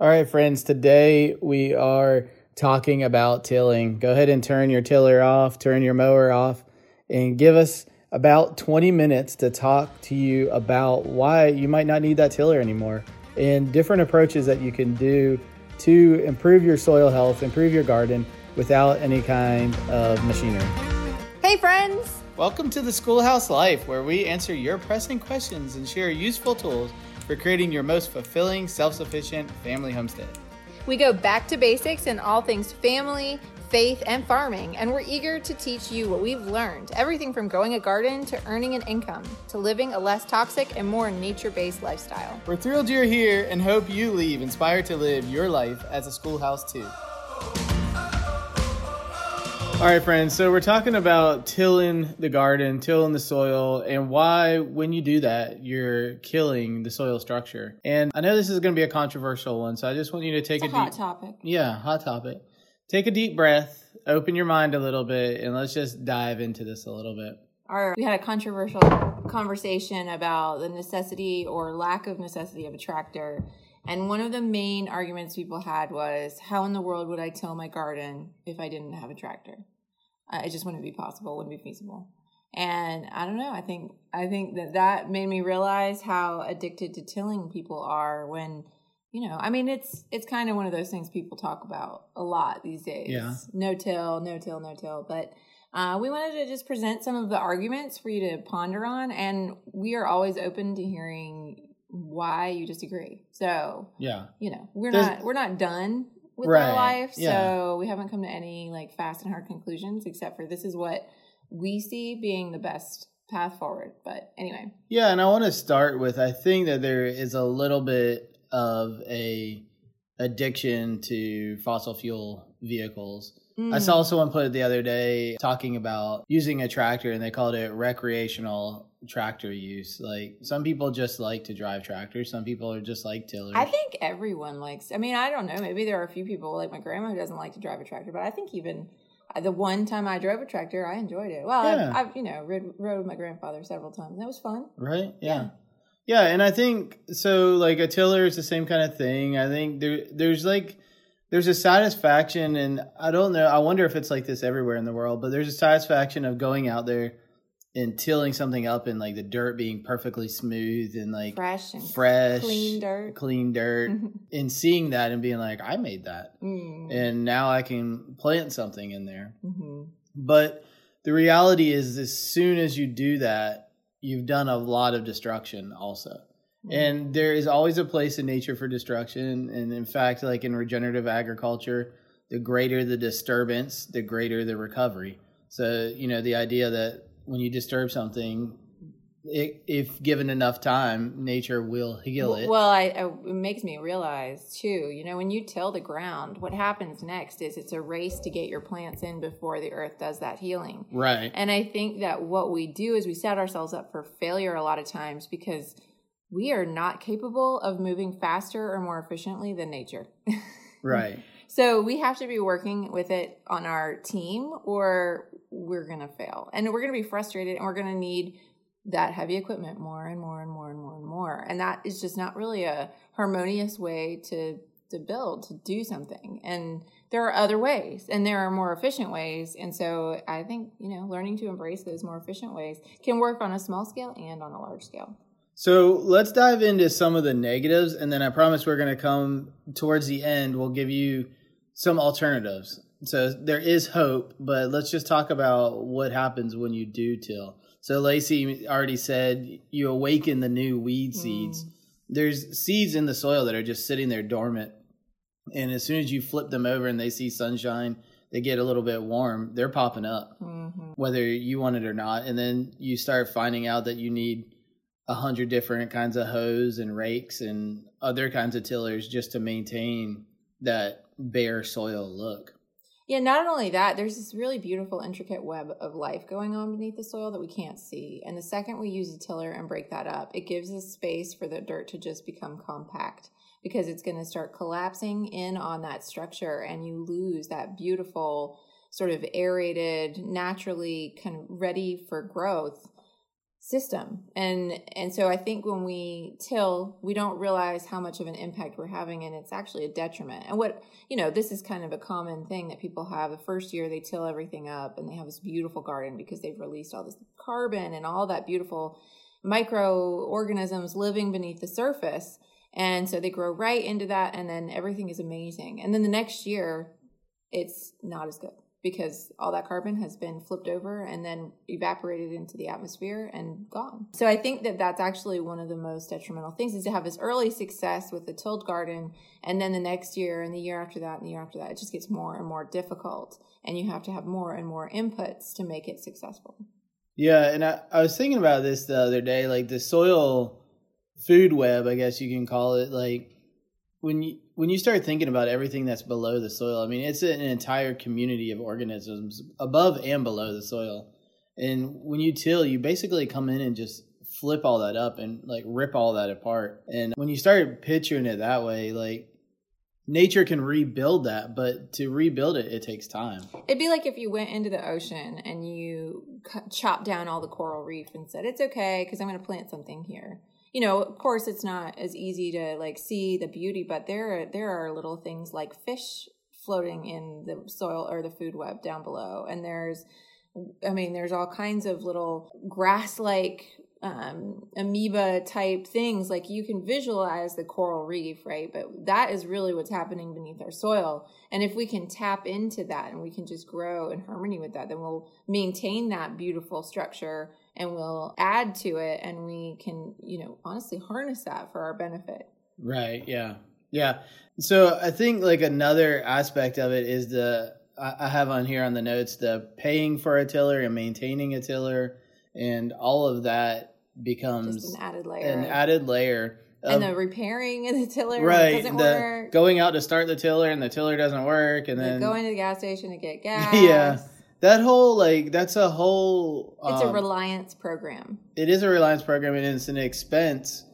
All right, friends, today we are talking about tilling. Go ahead and turn your tiller off, turn your mower off, and give us about 20 minutes to talk to you about why you might not need that tiller anymore and different approaches that you can do to improve your soil health, improve your garden without any kind of machinery. Hey, friends! Welcome to the Schoolhouse Life, where we answer your pressing questions and share useful tools for creating your most fulfilling, self sufficient family homestead. We go back to basics in all things family, faith, and farming, and we're eager to teach you what we've learned everything from growing a garden to earning an income to living a less toxic and more nature based lifestyle. We're thrilled you're here and hope you leave inspired to live your life as a schoolhouse too. All right, friends. So we're talking about tilling the garden, tilling the soil, and why, when you do that, you're killing the soil structure. And I know this is going to be a controversial one, so I just want you to take it's a, a hot deep, topic. Yeah, hot topic. Take a deep breath, open your mind a little bit, and let's just dive into this a little bit. Our, we had a controversial conversation about the necessity or lack of necessity of a tractor. And one of the main arguments people had was, how in the world would I till my garden if I didn't have a tractor? It just wouldn't be possible, wouldn't be feasible. And I don't know. I think I think that that made me realize how addicted to tilling people are when you know. I mean, it's it's kind of one of those things people talk about a lot these days. Yeah. No till, no till, no till. But uh, we wanted to just present some of the arguments for you to ponder on, and we are always open to hearing why you disagree. So Yeah. you know, we're There's- not we're not done with Right, our life, yeah. so we haven't come to any like fast and hard conclusions, except for this is what we see being the best path forward. But anyway, Yeah, and I want to start with I think that there is a little bit of a addiction to fossil fuel vehicles. I Mm. saw someone put it the other day talking about using a tractor and they called it recreational tractor use. Like some people just like to drive tractors, some people are just like tillers. I think everyone likes. I mean, I don't know. Maybe there are a few people like my grandma who doesn't like to drive a tractor, but I think even uh, the one time I drove a tractor, I enjoyed it. Well, Yeah. I've, I've you know rode, rode with my grandfather several times. That was fun. right? Yeah. Yeah. Yeah, and I think so like a tiller is the same kind of thing. I think there there's like there's a satisfaction and I don't know, I wonder if it's like this everywhere in the world, but there's a satisfaction of going out there and tilling something up and like the dirt being perfectly smooth and like Fresh and fresh clean dirt. clean dirt and seeing that and being like I made that. Mm. And now I can plant something in there. hmm But the reality is, as soon as you do that, you've done a lot of destruction also. And there is always a place in nature for destruction. And in fact, like in regenerative agriculture, the greater the disturbance, the greater the recovery. So, you know, the idea that when you disturb something, it, if given enough time, nature will heal it. Well, I, I, it makes me realize too. You know, when you till the ground, what happens next is it's a race to get your plants in before the earth does that healing. right. And I think that what we do is we set ourselves up for failure a lot of times because we are not capable of moving faster or more efficiently than nature. Right. So we have to be working with it on our team or we're going to fail. And we're going to be frustrated and we're going to need that heavy equipment more and more and more and more and more. And that is just not really a harmonious way to to build, to do something. And there are other ways and there are more efficient ways. And so I think, you know, learning to embrace those more efficient ways can work on a small scale and on a large scale. So let's dive into some of the negatives, and then I promise we're going to come towards the end. We'll give you some alternatives. So there is hope, but let's just talk about what happens when you do till. So Lacey already said you awaken the new weed seeds. There's seeds in the soil that are just sitting there dormant, and as soon as you flip them over and they see sunshine, they get a little bit warm. They're popping up Mm-hmm. whether you want it or not. And then you start finding out that you need a hundred different kinds of hoes and rakes and other kinds of tillers just to maintain that bare soil look. Yeah, not only that, there's this really beautiful, intricate web of life going on beneath the soil that we can't see. And the second we use a tiller and break that up, it gives us space for the dirt to just become compact because it's going to start collapsing in on that structure and you lose that beautiful, sort of aerated, naturally kind of ready for growth system. And and so i think when we till we don't realize how much of an impact we're having and it's actually a detriment. And what you know this is kind of a common thing that people have. The first year they till everything up and they have this beautiful garden because they've released all this carbon and all that beautiful microorganisms living beneath the surface. And so they grow right into that and then everything is amazing. And then the next year it's not as good because all that carbon has been flipped over and then evaporated into the atmosphere and gone. So I think that that's actually one of the most detrimental things is to have this early success with the tilled garden and then the next year and the year after that and the year after that it just gets more and more difficult and you have to have more and more inputs to make it successful. Yeah, and I, I was thinking about this the other day like the soil food web, I guess you can call it like when you when you start thinking about everything that's below the soil, I mean, it's an entire community of organisms above and below the soil. And when you till, you basically come in and just flip all that up and like rip all that apart. And when you start picturing it that way, like nature can rebuild that, but to rebuild it, it takes time. It'd be like if you went into the ocean and you chopped down all the coral reef and said, it's okay because I'm going to plant something here you know, of course, it's not as easy to like see the beauty, but there are, there are little things like fish floating in the soil or the food web down below, and there's, I mean, there's all kinds of little grass-like um, amoeba type things. Like you can visualize the coral reef, right? But that is really what's happening beneath our soil. And if we can tap into that and we can just grow in harmony with that, then we'll maintain that beautiful structure and we'll add to it and we can, you know, honestly harness that for our benefit. Right. Yeah. Yeah. So I think like another aspect of it is the, I have on here on the notes the paying for a tiller and maintaining a tiller and all of that becomes Just an added layer. An added layer. and the repairing of the tiller right, doesn't the work. Going out to start the tiller and the tiller doesn't work, and then going to the gas station to get gas. yeah, that whole like that's a whole. It's um, a reliance program. It is a reliance program, and it's an expense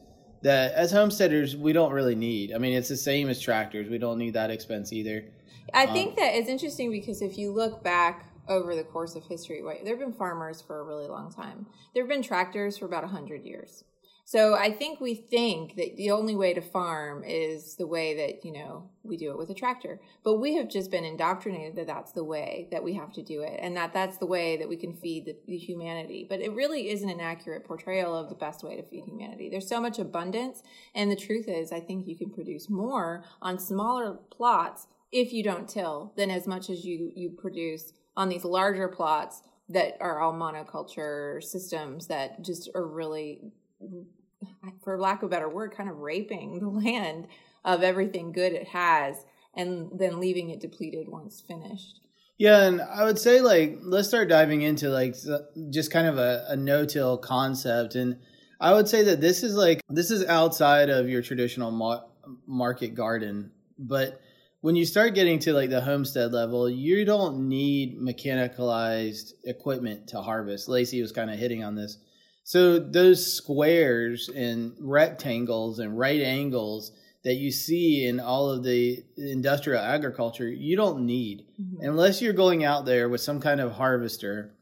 that as homesteaders we don't really need. I mean, it's the same as tractors. We don't need that expense either. I um, think that it's interesting because if you look back over the course of history. right, There have been farmers for a really long time. There have been tractors for about 100 years. So I think we think that the only way to farm is the way that, you know, we do it with a tractor. But we have just been indoctrinated that that's the way that we have to do it and that that's the way that we can feed the, the humanity. But it really isn't an accurate portrayal of the best way to feed humanity. There's so much abundance. And the truth is, I think you can produce more on smaller plots if you don't till than as much as you, you produce on these larger plots that are all monoculture systems that just are really for lack of a better word kind of raping the land of everything good it has and then leaving it depleted once finished yeah and i would say like let's start diving into like just kind of a, a no-till concept and i would say that this is like this is outside of your traditional ma- market garden but when you start getting to like the homestead level, you don't need mechanicalized equipment to harvest. Lacey was kind of hitting on this. So those squares and rectangles and right angles that you see in all of the industrial agriculture, you don't need mm-hmm. unless you're going out there with some kind of harvester,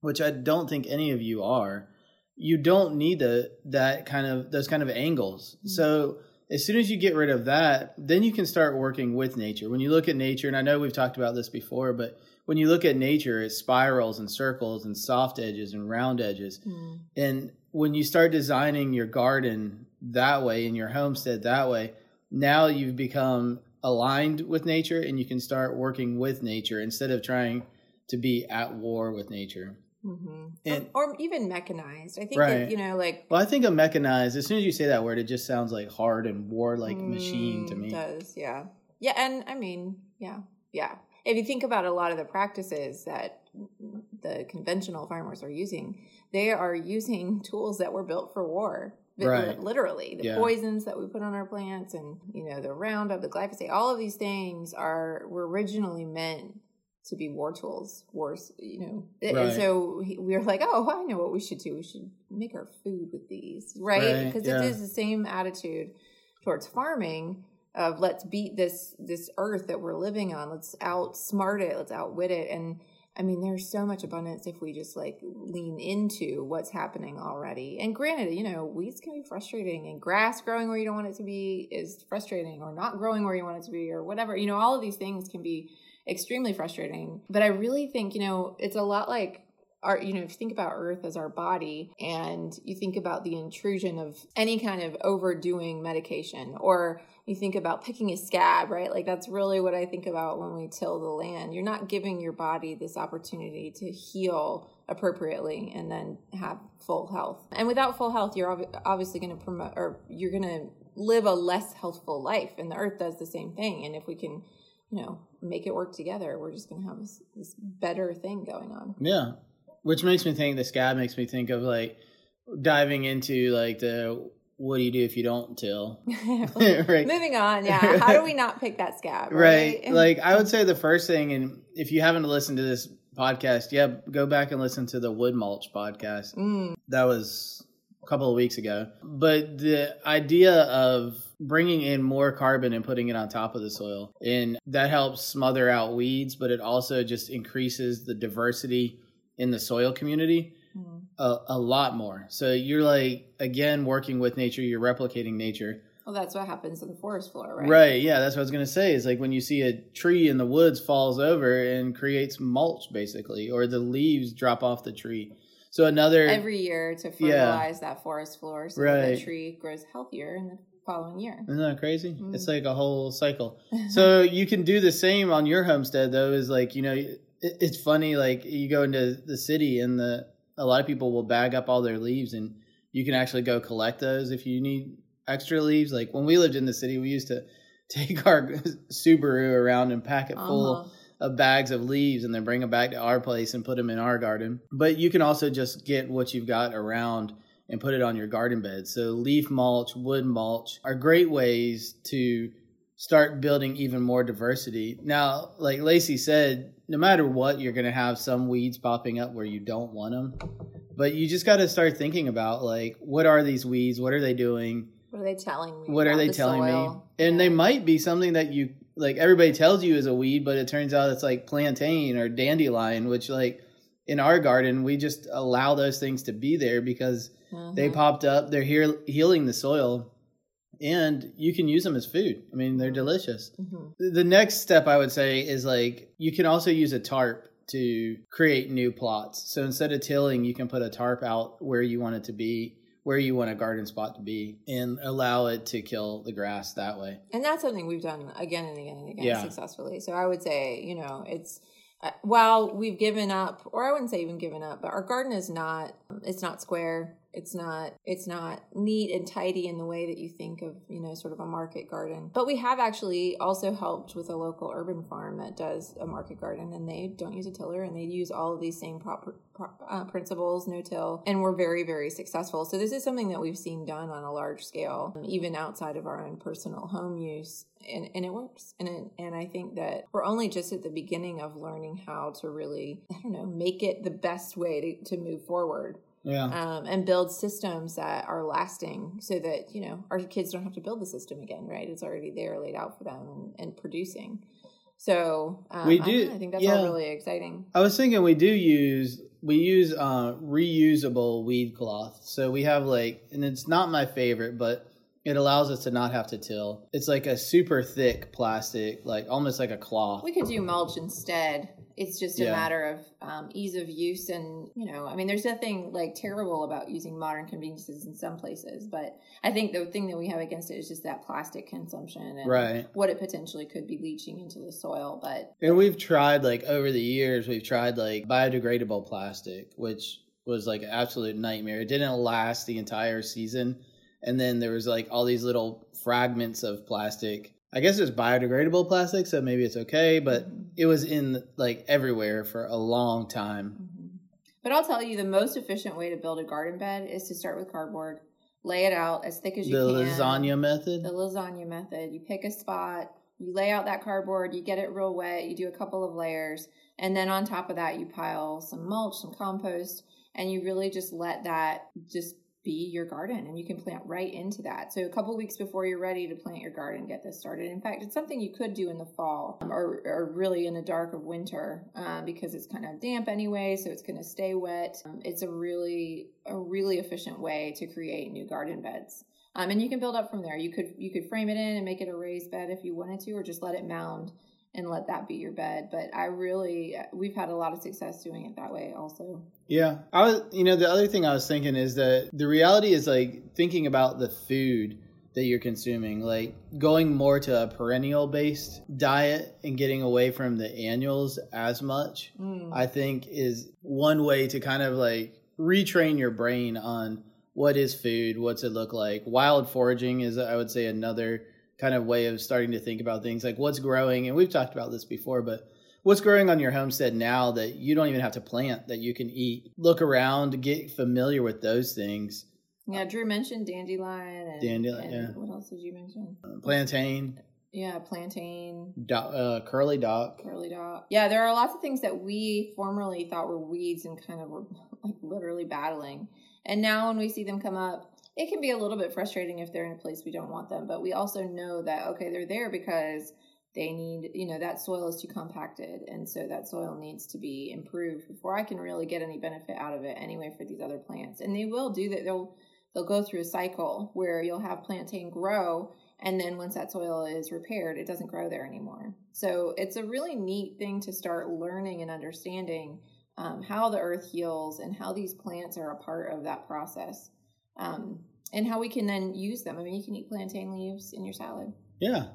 which I don't think any of you are. You don't need the that kind of those kind of angles. Mm-hmm. So as soon as you get rid of that, then you can start working with nature. When you look at nature, and I know we've talked about this before, but when you look at nature, it's spirals and circles and soft edges and round edges. Mm. And when you start designing your garden that way and your homestead that way, now you've become aligned with nature and you can start working with nature instead of trying to be at war with nature. Mm-hmm. And, or, or, even mechanized. I think right. that, you know, like. Well, I think of mechanized. As soon as you say that word, it just sounds like hard and war-like mm, machine to me. Does yeah, yeah, and I mean, yeah, yeah. If you think about a lot of the practices that the conventional farmers are using, they are using tools that were built for war. Right. Literally, the yeah. poisons that we put on our plants, and you know, the Roundup, the glyphosate, all of these things are were originally meant to be war tools, wars, you know. Right. And so we were like, oh, I know what we should do. We should make our food with these, right? Because right, yeah. it is the same attitude towards farming of let's beat this this earth that we're living on. Let's outsmart it. Let's outwit it. And I mean, there's so much abundance if we just like lean into what's happening already. And granted, you know, weeds can be frustrating and grass growing where you don't want it to be is frustrating or not growing where you want it to be or whatever. You know, all of these things can be extremely frustrating. But I really think, you know, it's a lot like our you know if you think about earth as our body and you think about the intrusion of any kind of overdoing medication or you think about picking a scab right? Like that's really what i think about when we till the land. You're not giving your body this opportunity to heal appropriately and then have full health. And without full health you're ob- obviously going to promote or you're going to live a less healthful life and the earth does the same thing. And if we can you know make it work together we're just going to have this, this better thing going on. Yeah. Which makes me think the scab makes me think of like diving into like the what do you do if you don't till? right. Moving on, yeah. How do we not pick that scab? Right. Right. Like I would say the first thing, and if you haven't listened to this podcast, yeah, go back and listen to the wood mulch podcast. Mm, That was a couple of weeks ago. But the idea of bringing in more carbon and putting it on top of the soil, and that helps smother out weeds, but it also just increases the diversity in the soil community mm. A, a lot more. So you're like, again, working with nature, you're replicating nature. Well, that's what happens in the forest floor, right? Right. Yeah, that's what I was gonna say. Is like when you see a tree in the woods falls over and creates mulch, basically, or the leaves drop off the tree. So another Every year to fertilize that forest floor so that Right. the tree grows healthier in the following year. isn't that crazy? Mm. It's like a whole cycle. So you can do the same on your homestead, though. Is like you know, it, it's funny. Like you go into the city, and the a lot of people will bag up all their leaves, and you can actually go collect those if you need extra leaves. Like when we lived in the city, we used to take our Subaru around and pack it full Uh-huh. of bags of leaves and then bring them back to our place and put them in our garden. But you can also just get what you've got around and put it on your garden bed. So leaf mulch, wood mulch are great ways to start building even more diversity. Now, like Lacey said, no matter what, you're going to have some weeds popping up where you don't want them. But you just got to start thinking about like what are these weeds? What are they doing? What are they telling me? what are they the telling soil? me and Yeah. they might be something that you like everybody tells you is a weed but it turns out it's like plantain or dandelion which like in our garden we just allow those things to be there because they Mhm. popped up they're here healing the soil and you can use them as food i mean they're delicious Mhm. the the next step i would say is like you can also use a tarp to create new plots so instead of tilling you can put a tarp out where you want it to be where you want a garden spot to be and allow it to kill the grass that way And that's something we've done again and again and again Yeah. successfully. So I would say, you know, it's uh, while we've given up, or I wouldn't say even given up, but our garden is not, it's not square. It's not, it's not neat and tidy in the way that you think of, you know, sort of a market garden. But we have actually also helped with a local urban farm that does a market garden and they don't use a tiller and they use all of these same proper pro- uh, principles, no till, and we're very, very successful. So this is something that we've seen done on a large scale, even outside of our own personal home use, and, and it works. And it, and I think that we're only just at the beginning of learning how to really, I don't know, make it the best way to, to move forward yeah. um, and build systems that are lasting so that you know our kids don't have to build the system again right? It's already there laid out for them and, and producing. So um, We do- don't I think that's yeah. all really exciting. I was thinking we do use we use uh, reusable weed cloth. So we have like and it's not my favorite but it allows us to not have to till it's like a super thick plastic like almost like a cloth we could do mulch instead it's just a Yeah. matter of um, ease of use and you know i mean there's nothing like terrible about using modern conveniences in some places but i think the thing that we have against it is just that plastic consumption and Right. what it potentially could be leaching into the soil but And we've tried like over the years, we've tried like biodegradable plastic, which was like an absolute nightmare. It didn't last the entire season. And then there was like all these little fragments of plastic. I guess it's biodegradable plastic, so maybe it's okay, but it was in like everywhere for a long time. Mhm. But I'll tell you, the most efficient way to build a garden bed is to start with cardboard, lay it out as thick as you The can. The lasagna method. The lasagna method. You pick a spot, you lay out that cardboard, you get it real wet, you do a couple of layers, and then on top of that, you pile some mulch, some compost, and you really just let that just be your garden and you can plant right into that. So a couple weeks before you're ready to plant your garden, get this started. In fact, it's something you could do in the fall um, or, or really in the dark of winter um, because it's kind of damp anyway, so it's going to stay wet. Um, it's a really a really efficient way to create new garden beds. Um, and you can build up from there. You could you could frame it in and make it a raised bed if you wanted to, or just let it mound and let that be your bed. But I really, we've had a lot of success doing it that way also. Yeah. I was, you know, the other thing I was thinking is that the reality is like thinking about the food that you're consuming, like going more to a perennial based diet and getting away from the annuals as much, mm. I think is one way to kind of like retrain your brain on what is food, what's it look like. Wild foraging is, I would say, another kind of way of starting to think about things like what's growing and we've talked about this before but what's growing on your homestead now that you don't even have to plant that you can eat? Look around get familiar with those things. Yeah drew mentioned dandelion and, dandelion and yeah. what else did you mention? Uh, plantain. Yeah plantain. Do- uh, curly dock. Curly dock. Yeah there are lots of things that we formerly thought were weeds and kind of were like literally battling. And now when we see them come up it can be a little bit frustrating if they're in a place we don't want them, but we also know that, okay, they're there because they need, you know, that soil is too compacted. And so that soil needs to be improved before I can really get any benefit out of it anyway for these other plants. And they will do that. They'll, they'll go through a cycle where you'll have plantain grow. And then once that soil is repaired, it doesn't grow there anymore. So it's a really neat thing to start learning and understanding um, how the earth heals and how these plants are a part of that process um, and how we can then use them. I mean, you can eat plantain leaves in your salad. Yeah.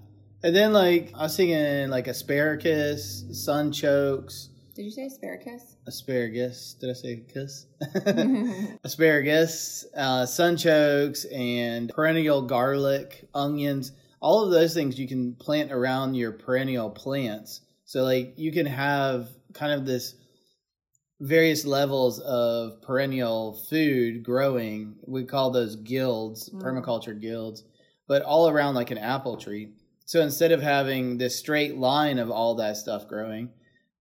And then, like, I was thinking, like, asparagus, sunchokes. Did you say asparagus? Asparagus. Did I say kiss? asparagus, uh, sunchokes, and perennial garlic, onions. All of those things you can plant around your perennial plants. So, like, you can have kind of this various levels of perennial food growing. We call those guilds, mm. permaculture guilds, but all around like an apple tree. So instead of having this straight line of all that stuff growing,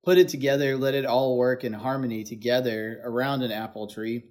put it together, let it all work in harmony together around an apple tree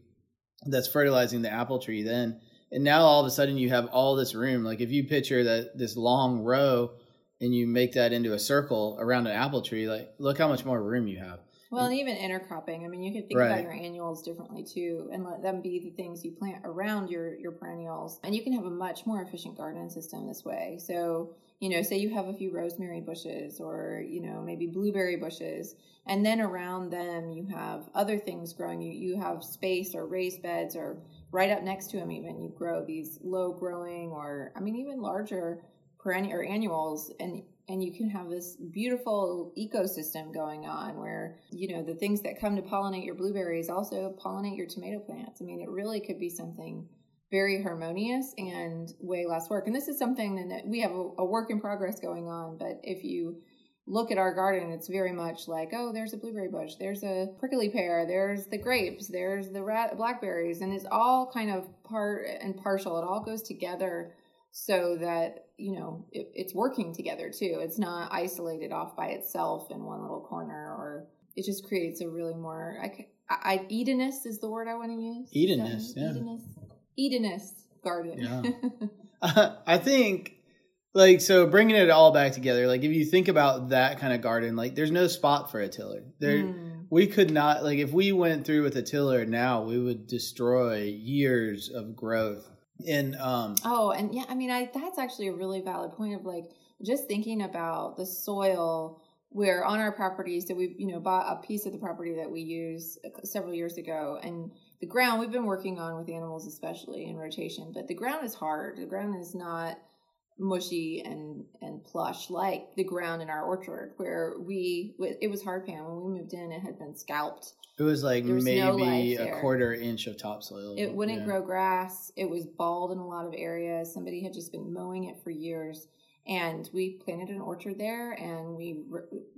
that's fertilizing the apple tree then. And now all of a sudden you have all this room. Like if you picture that this long row and you make that into a circle around an apple tree, like look how much more room you have. Well, mm. and even intercropping. I mean, you can think right. about your annuals differently too, and let them be the things you plant around your your perennials, and you can have a much more efficient garden system this way. So, you know, say you have a few rosemary bushes, or you know, maybe blueberry bushes, and then around them you have other things growing. You you have space or raised beds, or right up next to them, even you grow these low growing, or I mean, even larger perennial or annuals, and and you can have this beautiful ecosystem going on where you know the things that come to pollinate your blueberries also pollinate your tomato plants. I mean it really could be something very harmonious and way less work. And this is something that we have a, a work in progress going on but if you look at our garden it's very much like oh there's a blueberry bush there's a prickly pear there's the grapes there's the rat- blackberries and it's all kind of part and partial. It all goes together so that you know it, it's working together too. It's not isolated off by itself in one little corner or it just creates a really more i, I edenness is the word i want to use edenist yeah. Edenness edenness garden. Yeah. I think like so bringing it all back together like if you think about that kind of garden like there's no spot for a tiller. There mm. we could not like if we went through with a tiller now we would destroy years of growth in um oh and yeah i mean i that's actually a really valid point of like just thinking about the soil where on our property so we you know bought a piece of the property that we use several years ago and the ground we've been working on with animals especially in rotation but the ground is hard. The ground is not mushy and and plush like the ground in our orchard where we it was hard pan when we moved in it had been scalped it was like was maybe no a quarter inch of topsoil. It wouldn't yeah. grow grass. It was bald in a lot of areas. Somebody had just been mowing it for years. And we planted an orchard there and we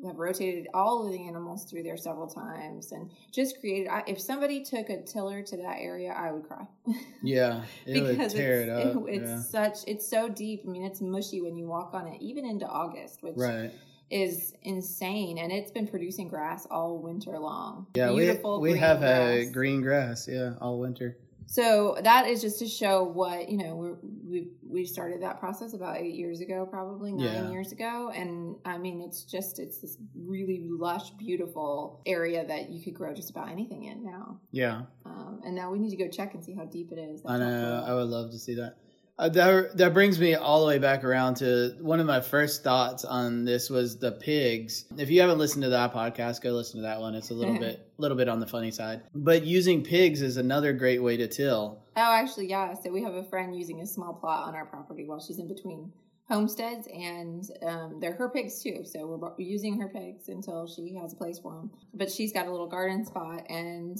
have rotated all of the animals through there several times and just created. I, if somebody took a tiller to that area, I would cry. Yeah. because tear it's, it up. It, it's yeah. such, it's so deep. I mean, it's mushy when you walk on it, even into August, which. Right is insane and it's been producing grass all winter long. Yeah, Beautiful we we have grass. a green grass, yeah, all winter. So that is just to show what you know. We we started that process about eight years ago, probably nine Yeah. years ago, and I mean it's just it's this really lush, beautiful area that you could grow just about anything in now. Yeah, Um, and now we need to go check and see how deep it is. I know. I would love to see that. Uh, that that brings me all the way back around to one of my first thoughts on this was the pigs. If you haven't listened to that podcast, go listen to that one. It's a little bit little bit on the funny side. But using pigs is another great way to till. Oh, actually, yeah. So we have a friend using a small plot on our property while she's in between homesteads, and um, they're her pigs too. So we're using her pigs until she has a place for them. But she's got a little garden spot, and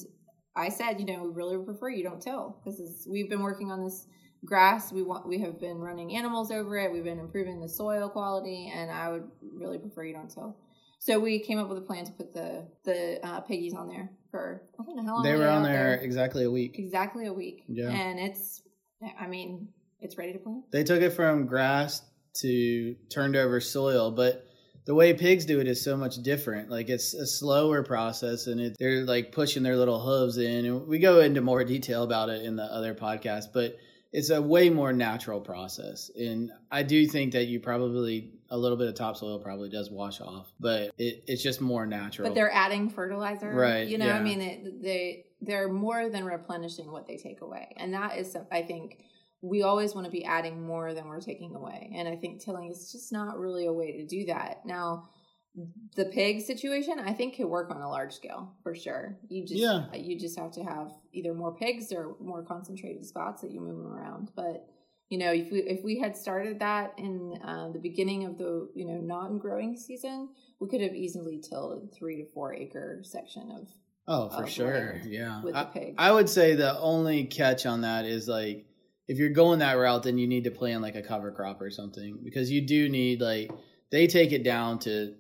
I said, you know, we really prefer you don't till because we've been working on this grass. We want we have been running animals over it. We've been improving the soil quality, and I would really prefer you don't till. So we came up with a plan to put the the uh, piggies on there for I don't know how long They were on out there exactly a week. exactly a week. Yeah. And it's, I mean, it's ready to plant. They took it from grass to turned over soil, but the way pigs do it is so much different. Like it's a slower process, and it, they're like pushing their little hooves in. And we go into more detail about it in the other podcast, but it's a way more natural process. And I do think that you probably a little bit of topsoil probably does wash off, but it, it's just more natural. But they're adding fertilizer. Right, You know, yeah. I mean, it, they, they're more than replenishing what they take away. And that is, I think, we always want to be adding more than we're taking away. And I think tilling is just not really a way to do that. Now, the pig situation, I think, could work on a large scale for sure. You just, Yeah. you just have to have either more pigs or more concentrated spots that you move them around. But you know, if we if we had started that in uh, the beginning of the you know non growing season, we could have easily tilled a three to four acre section of oh, for of sure, yeah. with I, the pig. I would say the only catch on that is like if you're going that route, then you need to plan like a cover crop or something because you do need like they take it down to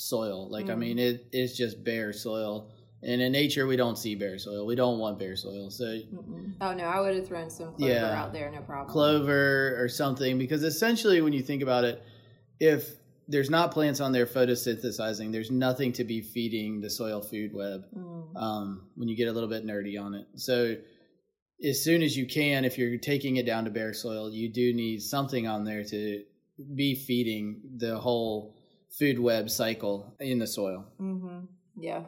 soil. Like I Mm. mean, it it's just bare soil, and in nature we don't see bare soil. We don't want bare soil, so Mm-mm. oh no, I would have thrown some clover Yeah. out there, no problem. clover or something because essentially when you think about it, if there's not plants on there photosynthesizing, there's nothing to be feeding the soil food web Mm. um, when you get a little bit nerdy on it. So as soon as you can, if you're taking it down to bare soil, you do need something on there to be feeding the whole food web cycle in the soil. hmm Yeah.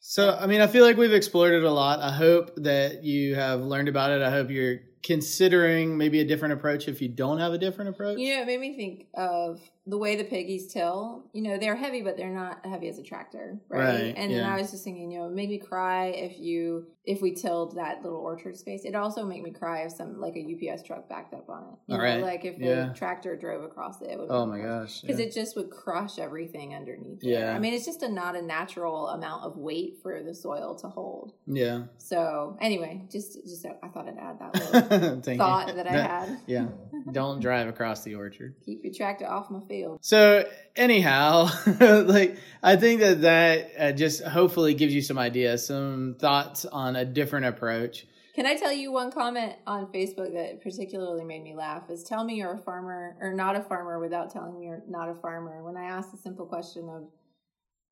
So, I mean, I feel like we've explored it a lot. I hope that you have learned about it. I hope you're considering maybe a different approach if you don't have a different approach. You know, it made me think of the way the piggies till. You know, they're heavy, but they're not heavy as a tractor, right? Right, and then. I was just thinking, you know, it made me cry if you if we tilled that little orchard space. It also make me cry if some like a UPS truck backed up on it. You All know, right, like if yeah. a tractor drove across it. it would Oh my gosh. Because yeah. it just would crush everything underneath. Yeah. there. I mean, it's just a not a natural amount of weight for the soil to hold. yeah. So anyway, just just I thought I'd add that little thought you. that I had. Yeah. Don't drive across the orchard. Keep your tractor off my field. So anyhow, like I think that that uh, just hopefully gives you some ideas, some thoughts on a different approach. Can I tell you one comment on Facebook that particularly made me laugh? Is tell me you're a farmer or not a farmer without telling me you're not a farmer. When I asked the simple question of,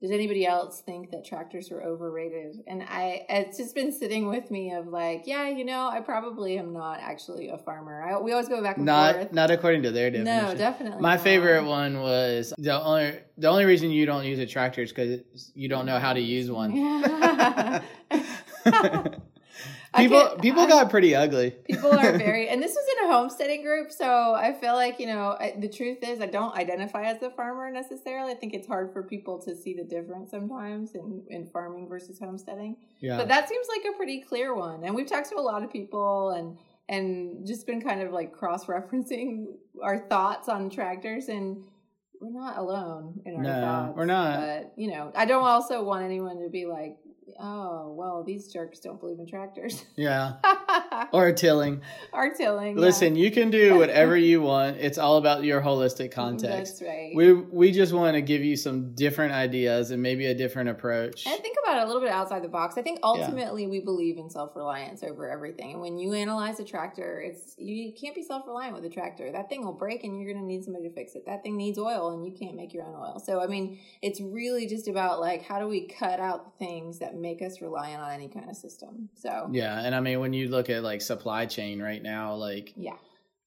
did anybody else think that tractors were overrated? And I, it's just been sitting with me of like, yeah, you know, I probably am not actually a farmer. I, we always go back and Not forth. not according to their definition. no, definitely. My not. favorite one was the only the only reason you don't use a tractor is because you don't know how to use one. I people people I- got pretty ugly. people are very and this was in a homesteading group so i feel like you know I, the truth is i don't identify as a farmer necessarily i think it's hard for people to see the difference sometimes in, in farming versus homesteading yeah. but that seems like a pretty clear one and we've talked to a lot of people and and just been kind of like cross-referencing our thoughts on tractors and we're not alone in our No, thoughts we're not. but you know i don't also want anyone to be like oh well these jerks don't believe in tractors yeah. Or tilling. or tilling. yeah. Listen, you can do whatever you want. It's all about your holistic context. That's right. We we just want to give you some different ideas and maybe a different approach. and think about it a little bit outside the box. I think ultimately we believe in self reliance over everything. And when you analyze a tractor, it's you can't be self reliant with a tractor. That thing will break and you're gonna need somebody to fix it. That thing needs oil and you can't make your own oil. So I mean, it's really just about like how do we cut out things that make us reliant on any kind of system. So Yeah, and I mean when you look at like supply chain right now, like yeah.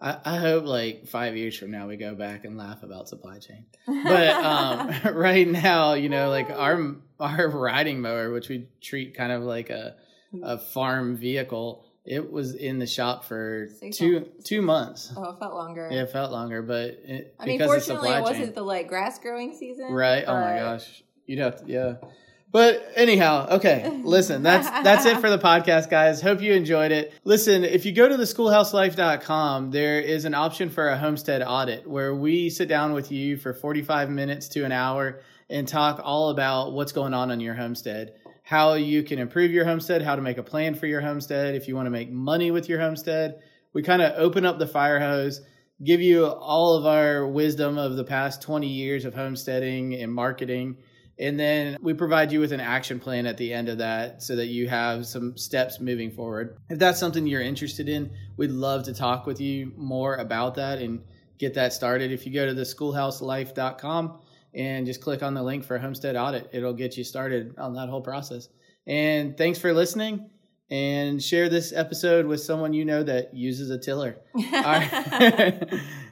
I, I hope like five years from now we go back and laugh about supply chain. But um, right now, you know, like our our riding mower, which we treat kind of like a a farm vehicle, it was in the shop for Six two months. two months. Oh, it felt longer. Yeah, it felt longer, but it, I mean, fortunately, it wasn't chain. the like grass growing season. Right? Oh my gosh, you'd have to, yeah. But anyhow, okay. Listen, that's that's it for the podcast, guys. Hope you enjoyed it. Listen, if you go to the schoolhouselife.com, there is an option for a homestead audit where we sit down with you for 45 minutes to an hour and talk all about what's going on on your homestead, how you can improve your homestead, how to make a plan for your homestead, if you want to make money with your homestead. We kind of open up the fire hose give you all of our wisdom of the past 20 years of homesteading and marketing. And then we provide you with an action plan at the end of that so that you have some steps moving forward. If that's something you're interested in, we'd love to talk with you more about that and get that started. If you go to the schoolhouselife.com and just click on the link for homestead audit, it'll get you started on that whole process. And thanks for listening and share this episode with someone you know that uses a tiller. All right.